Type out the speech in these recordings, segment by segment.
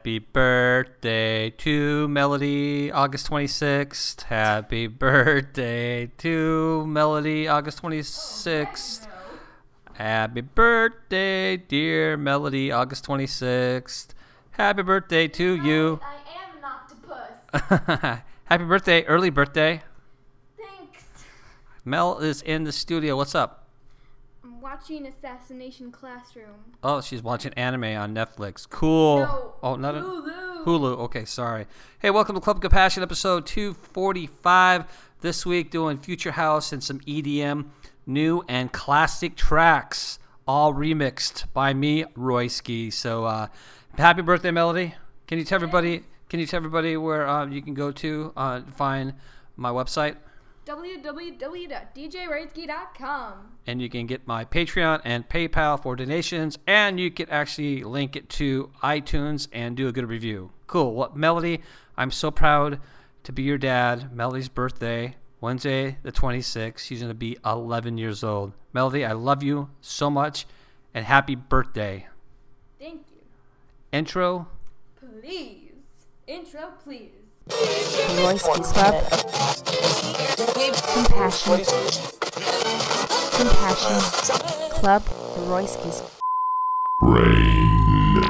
Happy birthday to Melody, August 26th. Happy birthday to Melody, August 26th. Happy birthday, dear Melody, August 26th. Happy birthday to you. I am an octopus. Happy birthday, early birthday. Thanks. Mel is in the studio. What's up? I'm watching Assassination Classroom. Oh, she's watching anime on Netflix. Cool. No, oh, not a Hulu. Hulu. Okay, sorry. Hey, welcome to Club Compassion episode 245. This week doing Future House and some EDM, new and classic tracks, all remixed by me, Royski. So, uh, happy birthday, Melody. Can you tell everybody? Can you tell everybody where uh, you can go to uh, find my website? www.djroyski.com. and you can get my Patreon and PayPal for donations, and you can actually link it to iTunes and do a good review. Cool. What Melody? I'm so proud to be your dad. Melody's birthday, Wednesday the 26th. She's gonna be 11 years old. Melody, I love you so much, and happy birthday. Thank you. Intro. Please. Intro, please. Royski's Club. Compassion. Compassion. Club Royski's Brain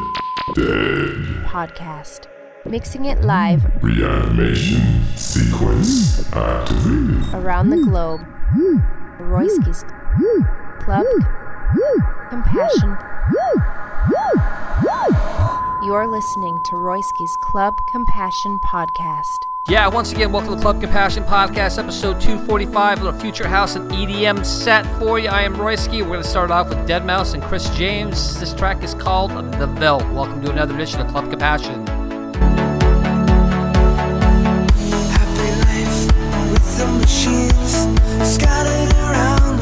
dead. podcast. Mixing it live Reanimation sequence activated. around the globe. Royski's Club Compassion. You're listening to Royski's Club Compassion podcast. Yeah, once again, welcome to Club Compassion Podcast, episode 245, a little Future House and EDM set for you. I am Royski. We're going to start off with Deadmau5 and Chris James. This track is called The Veldt. Welcome to another edition of Club Compassion. Happy life with the machines scattered around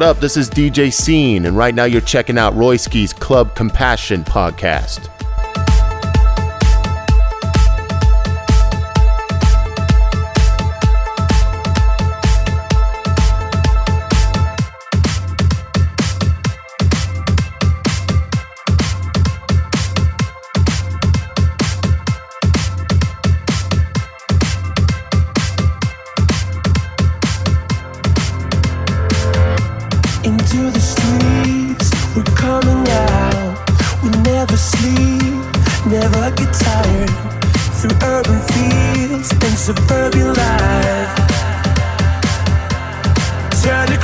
What up? This is DJ Scene, and right now you're checking out Royski's Club Compassion podcast. never get tired through urban fields and suburban life. Turn the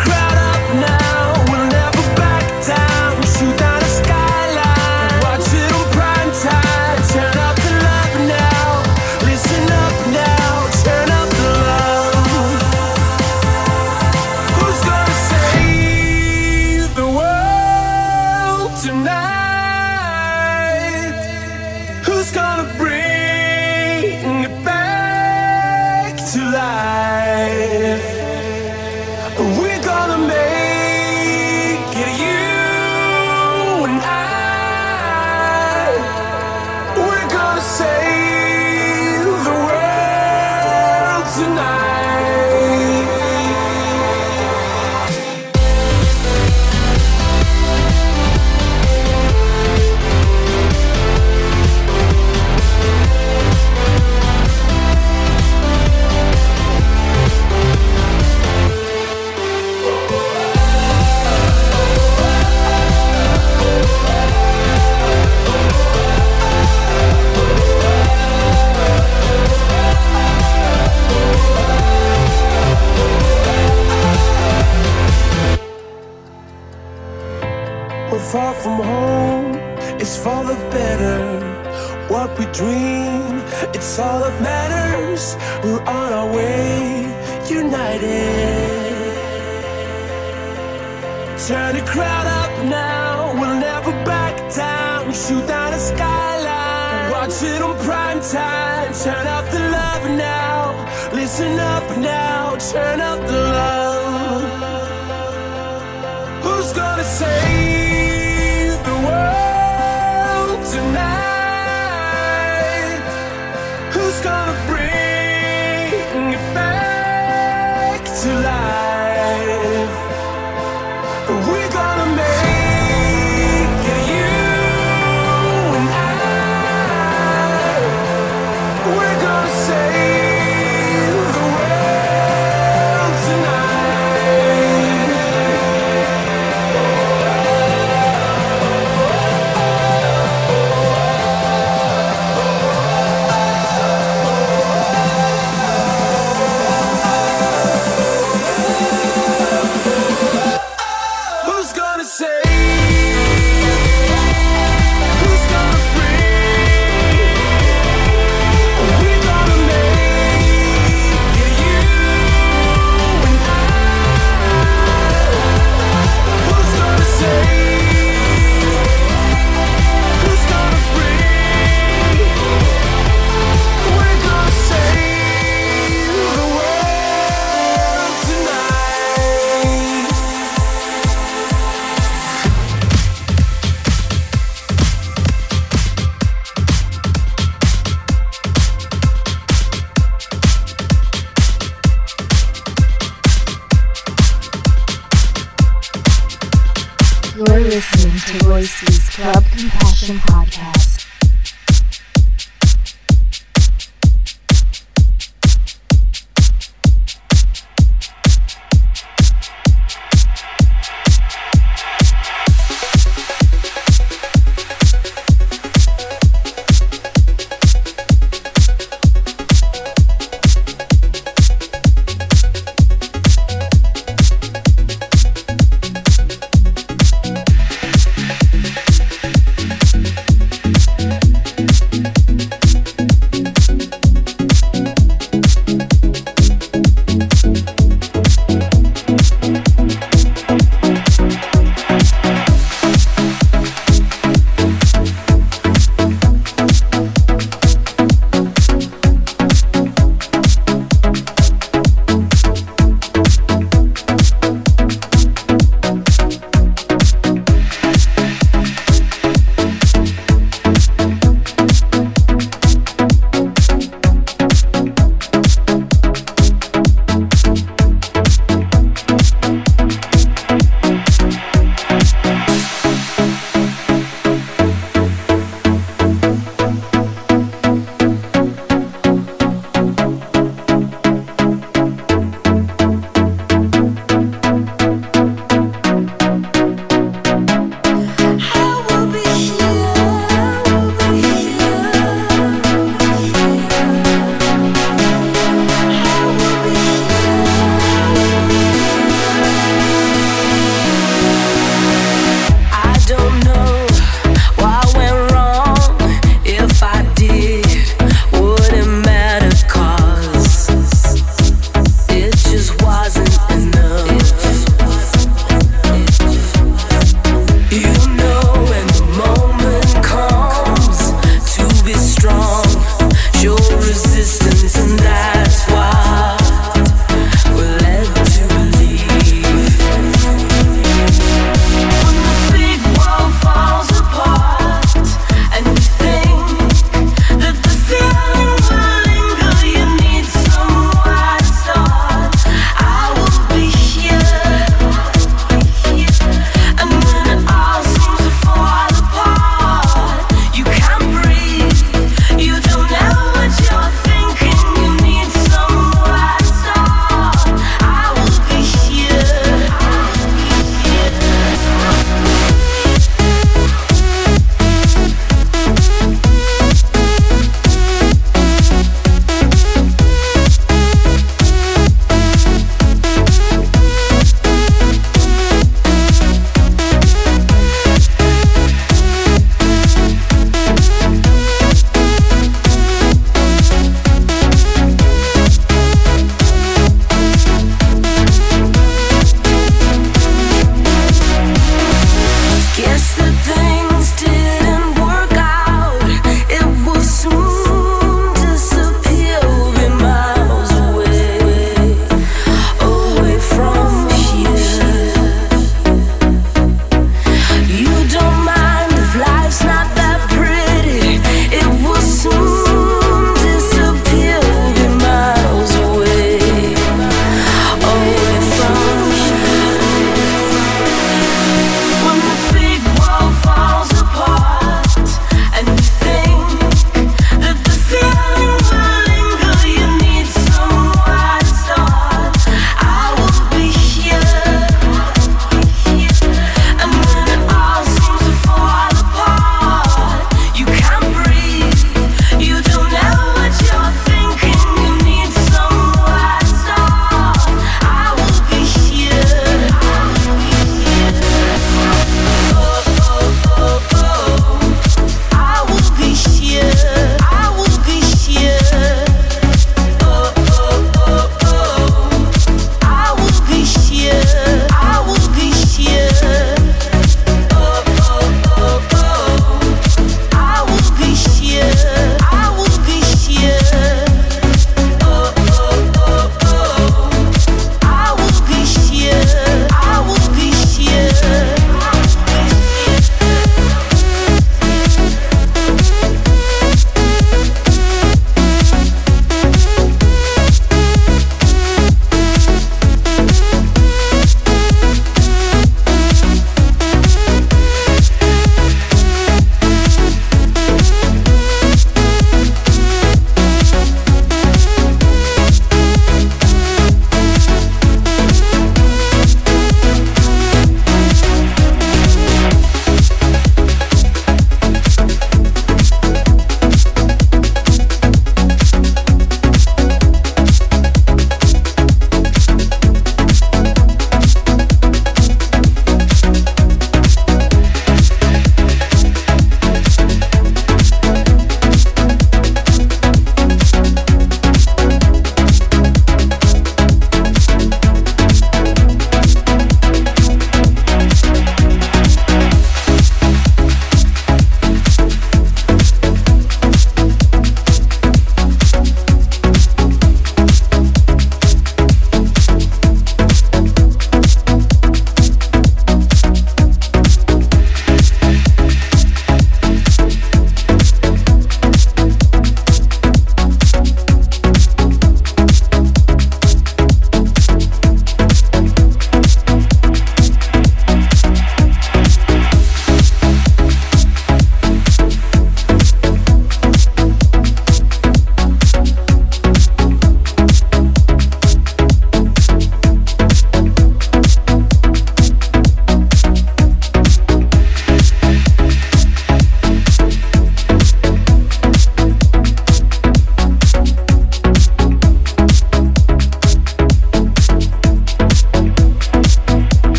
prime time. Turn up the love now. Listen up now. Turn up the love.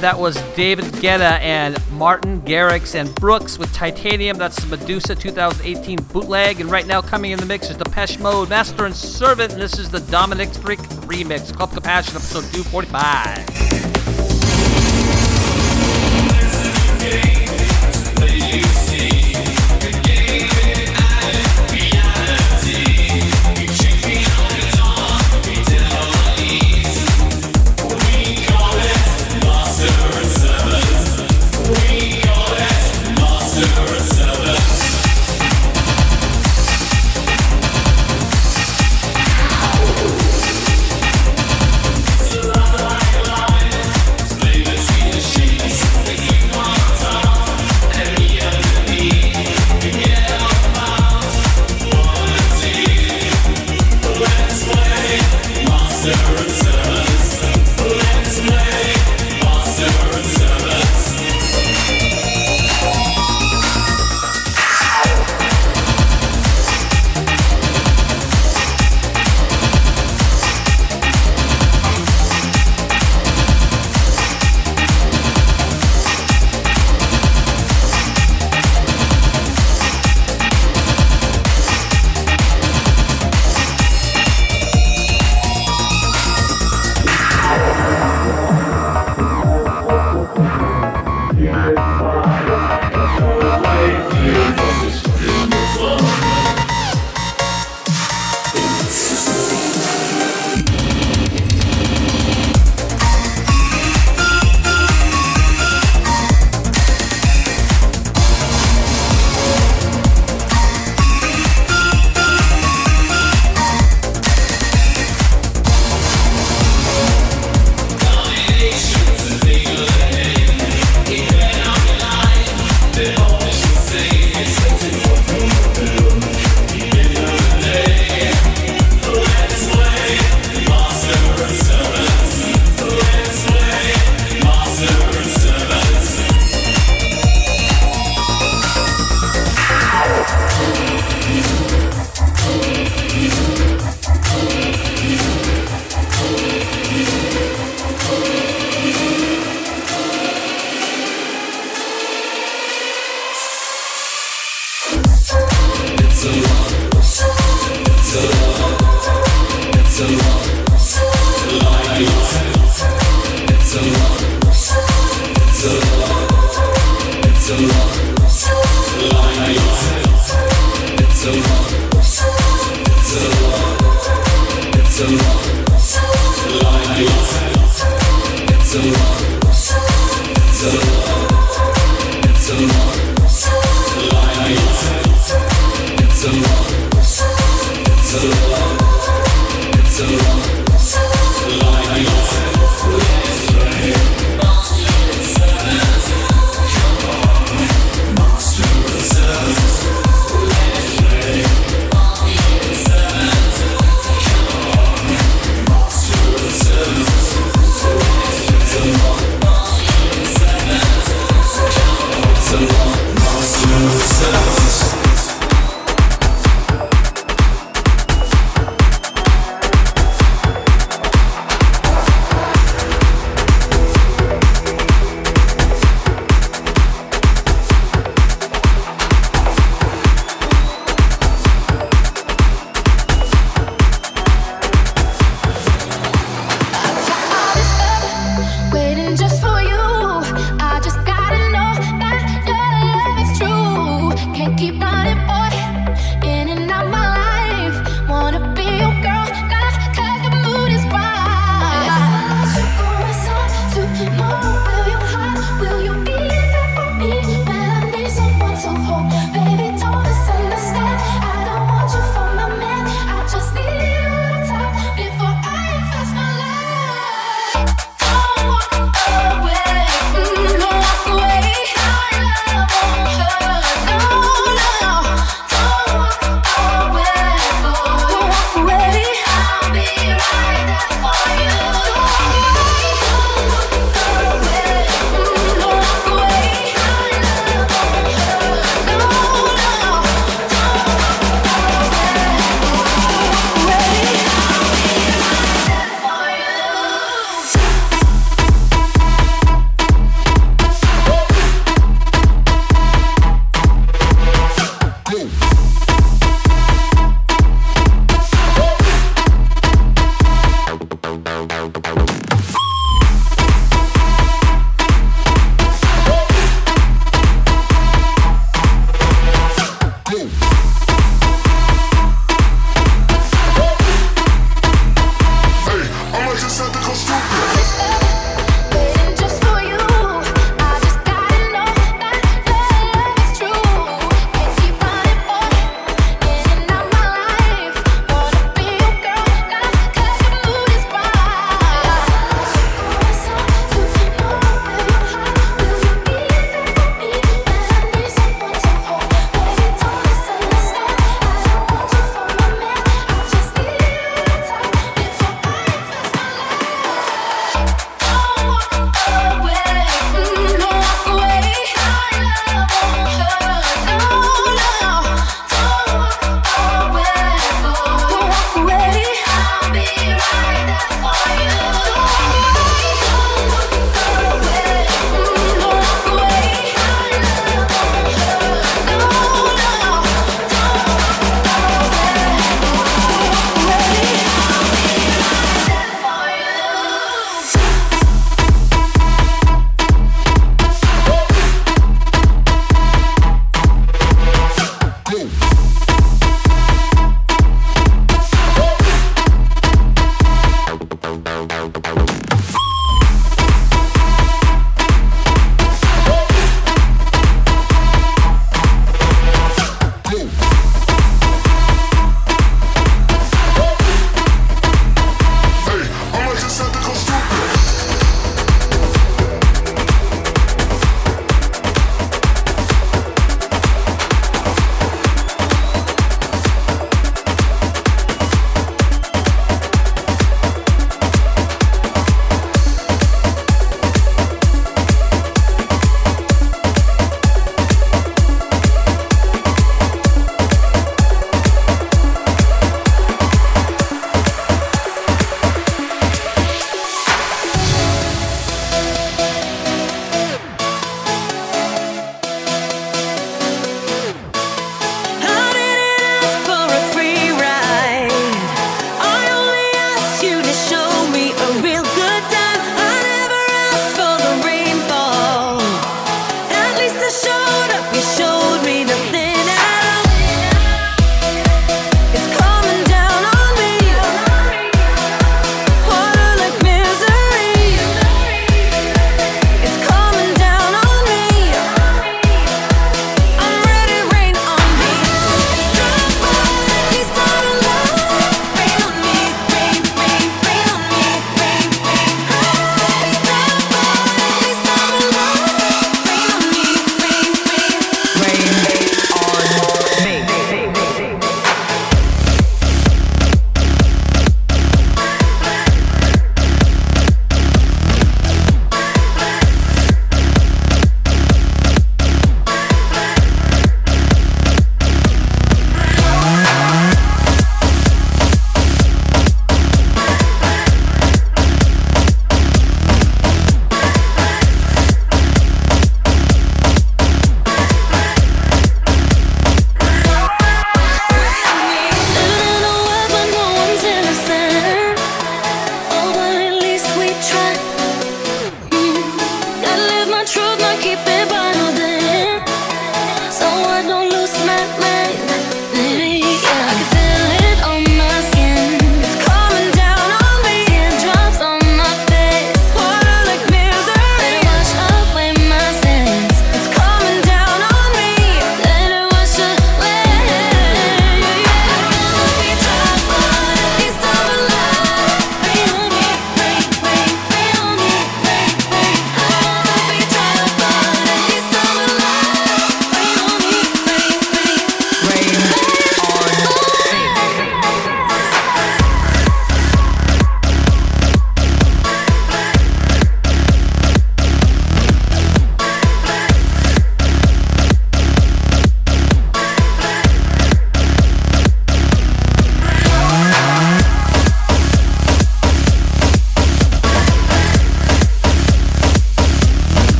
That was David Guetta and Martin Garrix and Brooks with Titanium. That's the Medusa 2018 bootleg. And right now, coming in the mix is Depeche Mode, Master and Servant. And this is the Dominic Freak remix, Club Compassion, episode 245.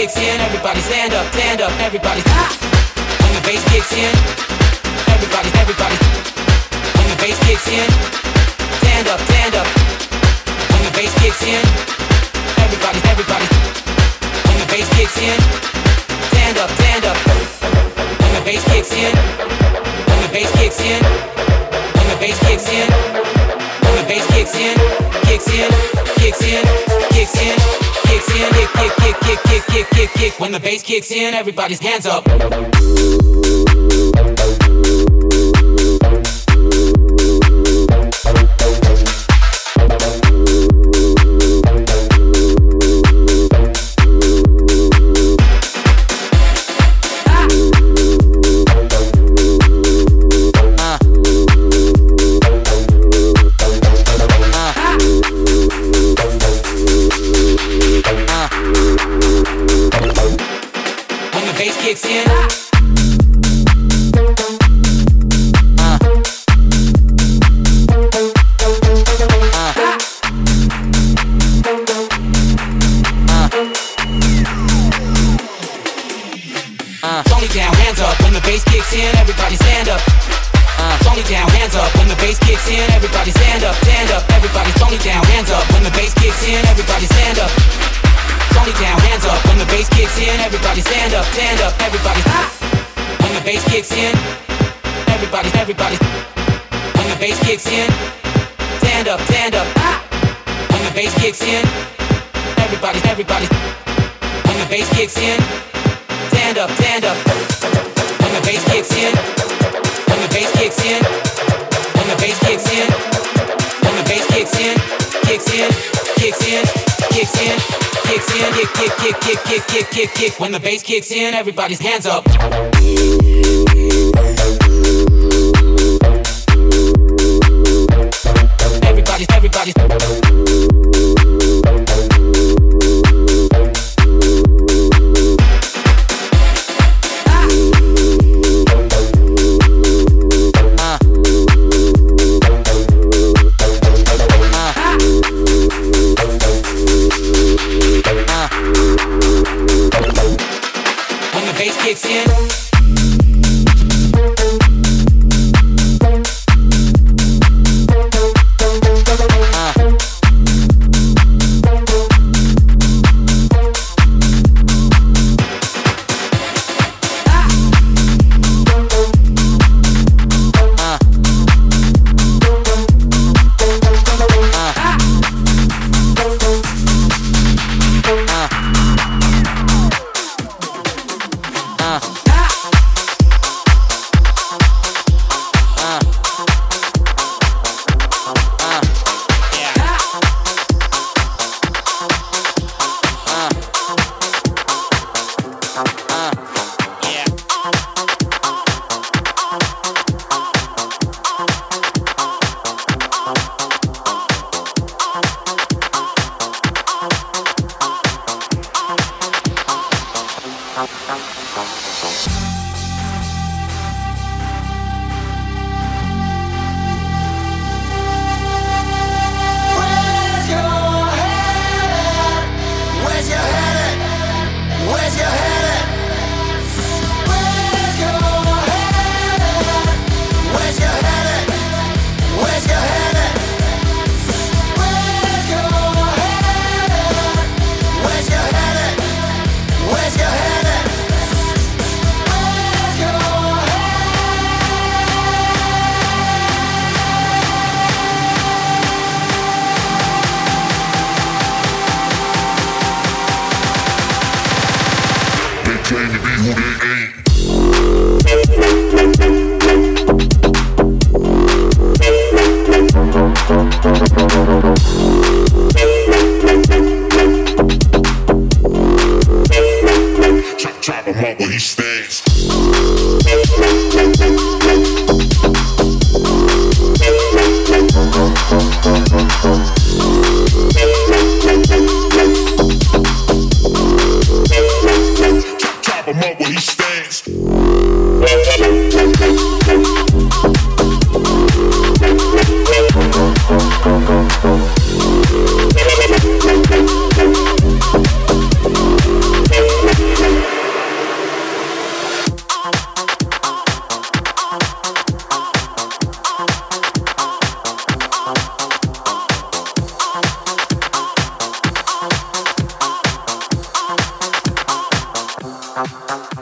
Kicks in, everybody stand up, stand up. Everybody, ah! When the bass kicks in, everybody, everybody. When the bass kicks in, stand up, stand up. When the bass kicks in, everybody, everybody. When the bass kicks in, stand up, stand up. When the bass kicks in, when the bass kicks in, when the bass kicks in, when the bass kicks in, kicks in, kicks in, kicks in, kicks in, kick, kick, kick, kick, kick, kick, kick, kick. When the bass kicks in, everybody's hands up. Kicks in, everybody stand up. Tony down, hands up. When the bass kicks in, everybody stand up, stand up. Everybody, Tony down, hands up. When the bass kicks in, everybody stand up. Tony down, hands up. When the bass kicks in, everybody stand up, stand up. Everybody, ah! When the bass kicks in, everybody, everybody. When the bass kicks in, stand up, stand up. Ah! When the bass kicks in, everybody, everybody. When the bass kicks in, stand up, stand up. When the bass kicks in, when the bass kicks in, when the bass kicks in, when the bass kicks in, kicks in, kicks in, kicks in, kicks in, kick, kick, kick, kick, kick, kick, kick. When the bass kicks in, everybody's hands up. Everybody, everybody. Uh-huh.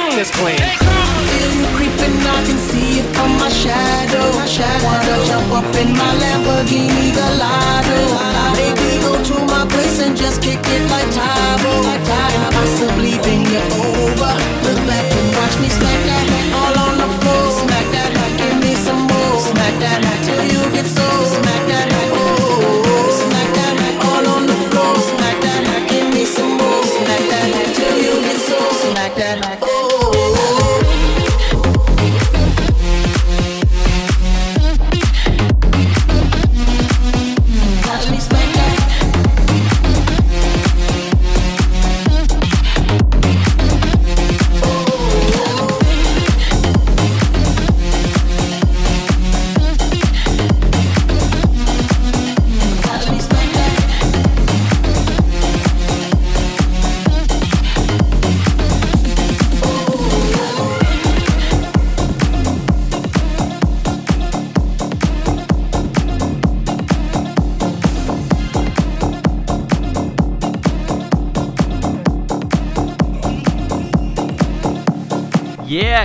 Song that's playing. Feel you creeping, I can see it from my shadow. Wanna jump up in my Lamborghini Gallardo. Maybe go to my place and just kick it like Tae Bo. And possibly bend you over. Look back and watch me smack that all on the floor. Smack that, give me some more. Smack that till you get so. Smack that, oh, oh, oh, oh. Smack that all on the floor. Smack that, give me some more. Smack that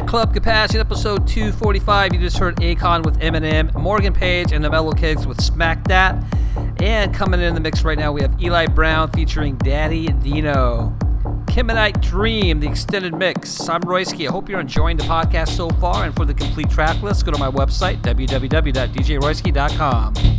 Club Capacity, episode 245. You just heard Akon with Eminem, Morgan Page, and the Mellow Kids with Smack That. And coming in the mix right now, we have Eli Brown featuring Daddy Dino. Kim and I Dream, the extended mix. I'm Royski. I hope you're enjoying the podcast so far. And for the complete track list, go to my website, www.djroyski.com.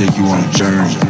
take you on a journey.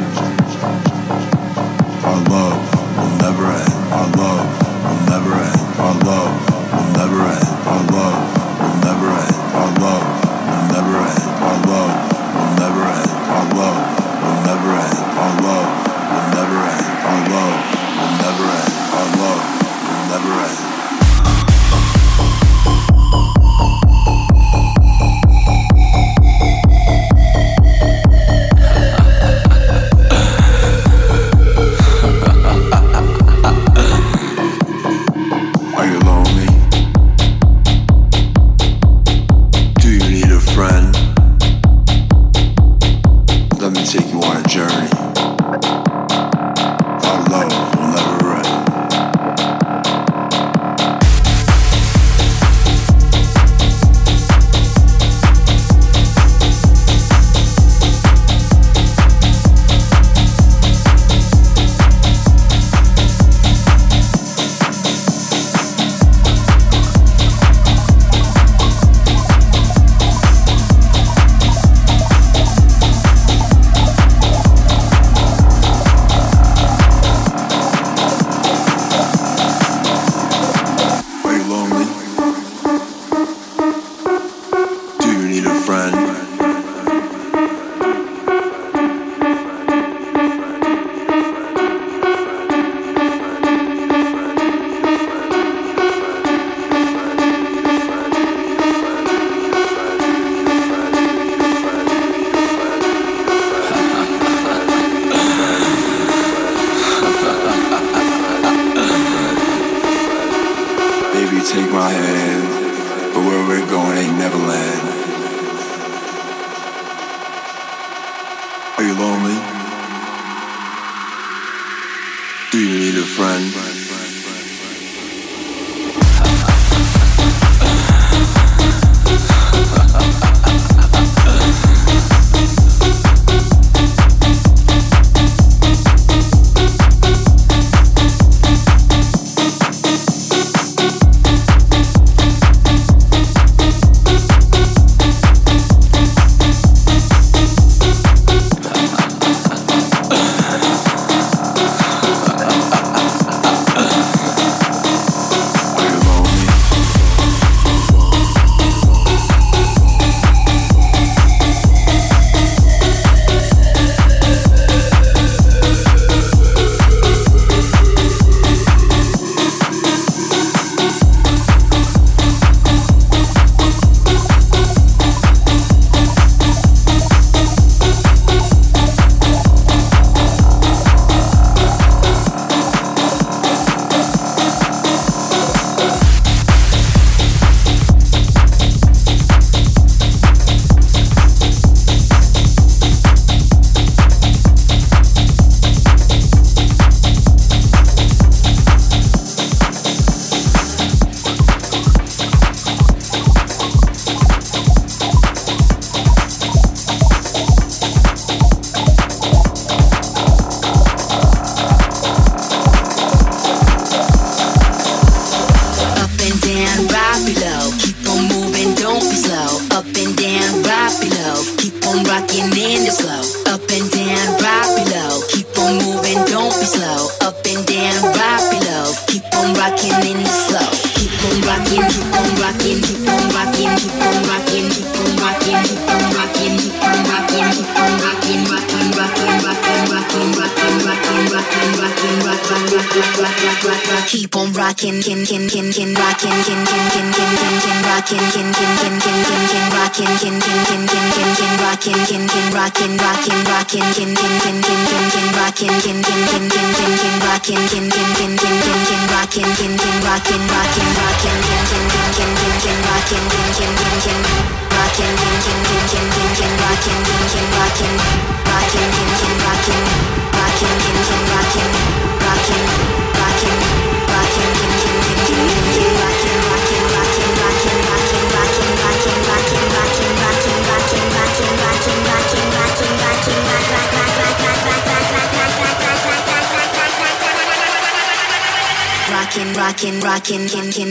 Kin, kin, kin.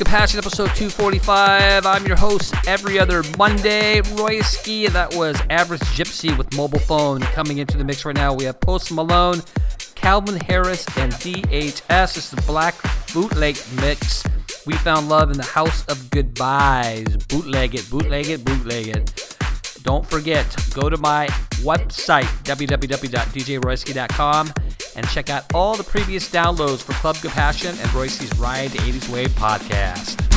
Compassion, episode 245. I'm your host every other Monday, Royski. That was Average Gypsy with Mobile Phone. Coming into the mix right now, we have Post Malone, Calvin Harris, and DHS. It's the Black Bootleg Mix. We found love in the House of Goodbyes. Bootleg it, bootleg it, bootleg it. Don't forget, go to my website, www.djroyski.com and check out all the previous downloads for Club Compassion and Royce's Ride to 80s Wave podcast.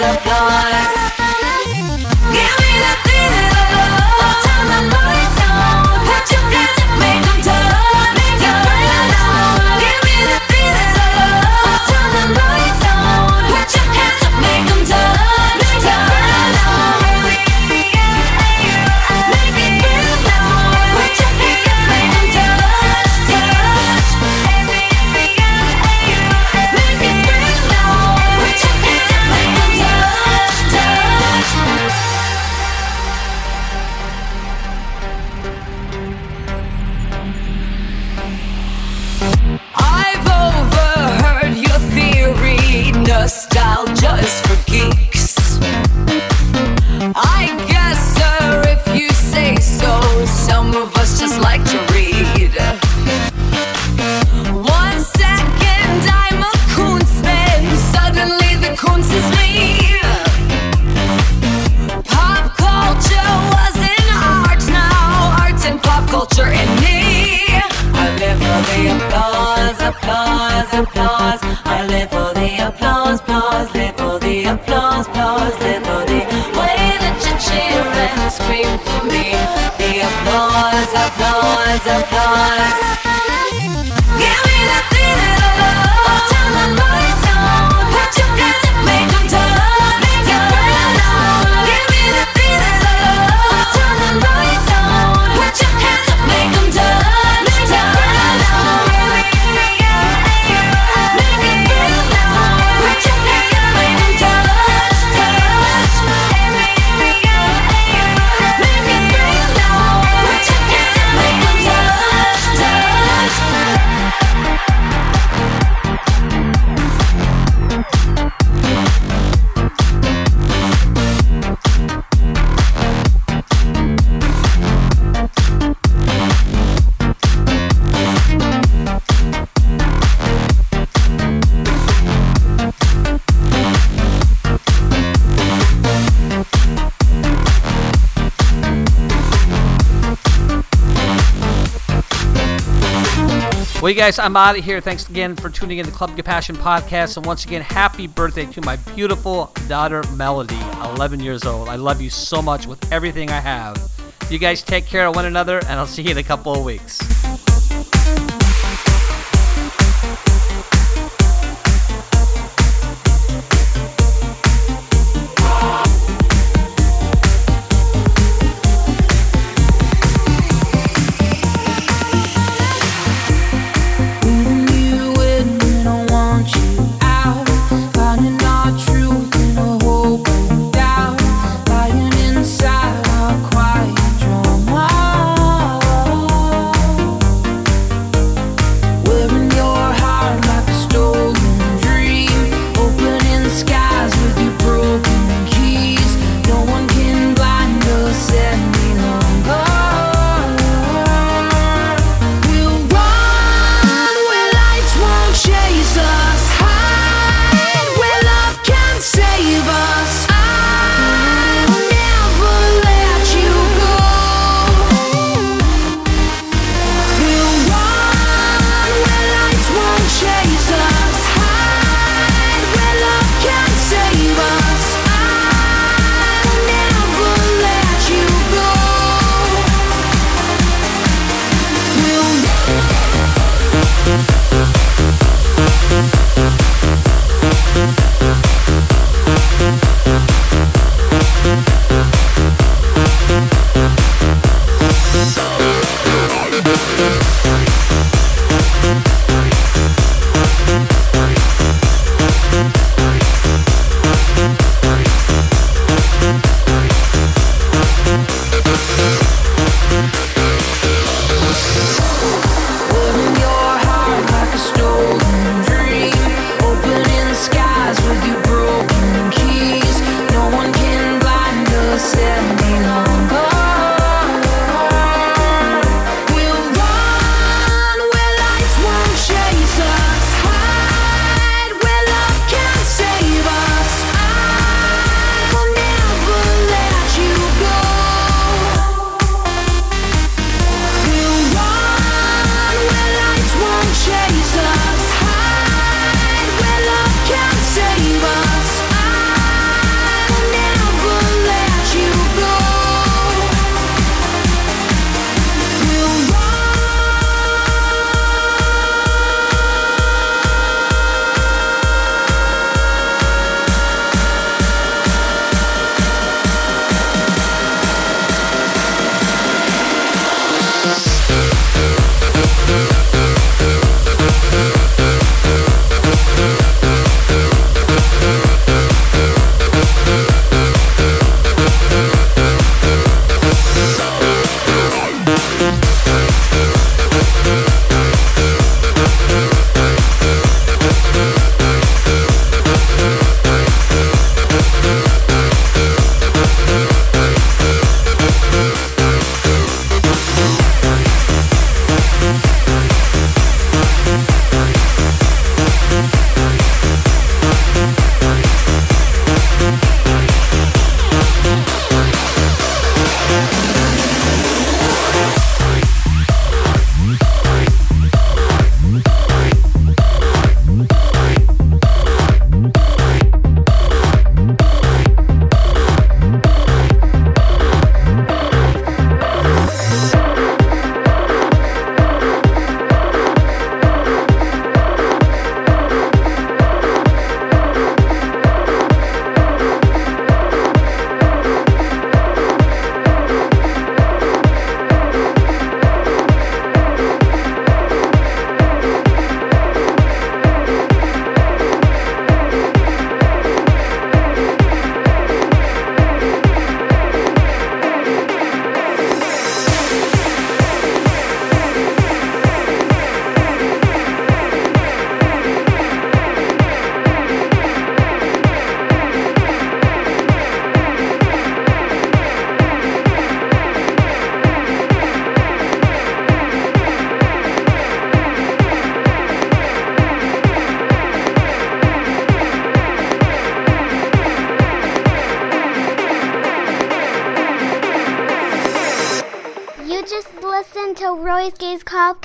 of yours. Well, you guys, I'm out of here. Thanks again for tuning in to Club Compassion Podcast. And once again, happy birthday to my beautiful daughter, Melody, 11 years old. I love you so much with everything I have. You guys take care of one another, and I'll see you in a couple of weeks.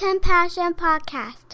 Compassion podcast.